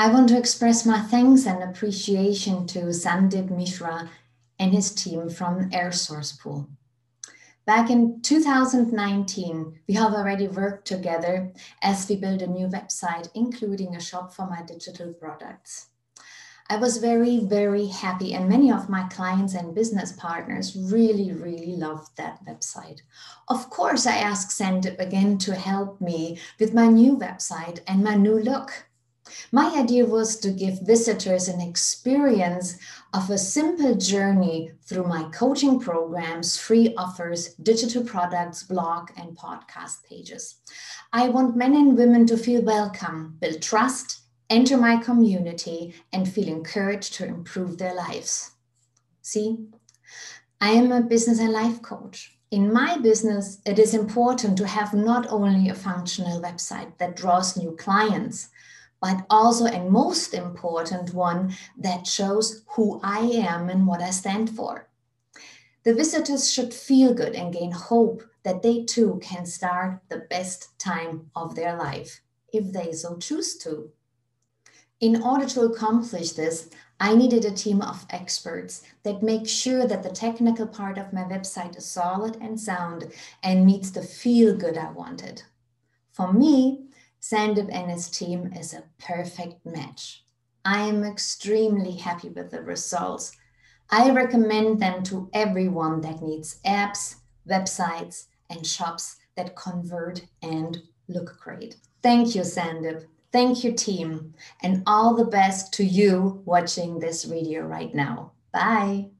I want to express my thanks and appreciation to Sandip Mishra and his team from AirSource Pool. Back in 2019, we have already worked together as we built a new website, including a shop for my digital products. I was very, very happy, and many of my clients and business partners really, really loved that website. Of course, I asked Sandip again to help me with my new website and my new look. My idea was to give visitors an experience of a simple journey through my coaching programs, free offers, digital products, blog, and podcast pages. I want men and women to feel welcome, build trust, enter my community, and feel encouraged to improve their lives. See, I am a business and life coach. In my business, it is important to have not only a functional website that draws new clients, but also and most important one that shows who I am and what I stand for. The visitors should feel good and gain hope that they too can start the best time of their life if they so choose to. In order to accomplish this, I needed a team of experts that make sure that the technical part of my website is solid and sound and meets the feel good I wanted. For me, Sandip and his team is a perfect match. I am extremely happy with the results. I recommend them to everyone that needs apps, websites, and shops that convert and look great. Thank you, Sandip. Thank you, team. And all the best to you watching this video right now. Bye.